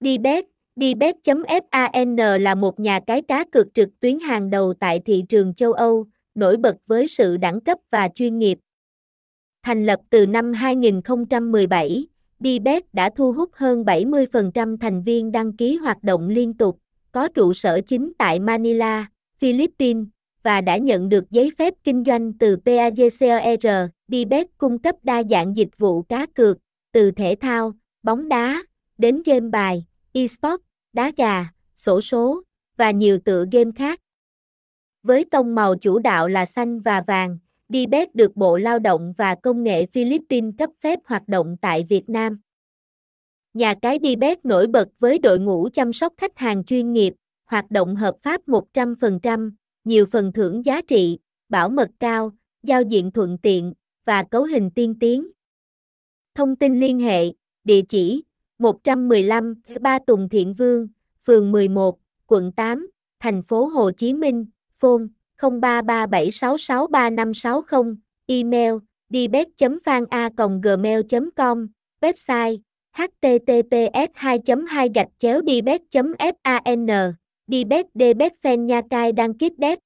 Dbet, Dbet.fan là một nhà cái cá cược trực tuyến hàng đầu tại thị trường châu Âu, nổi bật với sự đẳng cấp và chuyên nghiệp. Thành lập từ năm 2017, Dbet đã thu hút hơn 70% thành viên đăng ký hoạt động liên tục, có trụ sở chính tại Manila, Philippines, và đã nhận được giấy phép kinh doanh từ PAGCOR. Dbet cung cấp đa dạng dịch vụ cá cược, từ thể thao, bóng đá, đến game bài, eSports, đá gà, sổ số, và nhiều tựa game khác. Với tông màu chủ đạo là xanh và vàng, Dbet được Bộ Lao động và Công nghệ Philippines cấp phép hoạt động tại Việt Nam. Nhà cái Dbet nổi bật với đội ngũ chăm sóc khách hàng chuyên nghiệp, hoạt động hợp pháp 100%, nhiều phần thưởng giá trị, bảo mật cao, giao diện thuận tiện và cấu hình tiên tiến. Thông tin liên hệ, địa chỉ 115 Ba Tùng Thiện Vương, phường 11, quận 8, thành phố Hồ Chí Minh, phone 0337663560, email dbet.fana.gmail.com, website https 2 2 gạch chéo dbet fan dbet dbet fan nha cai đăng ký đét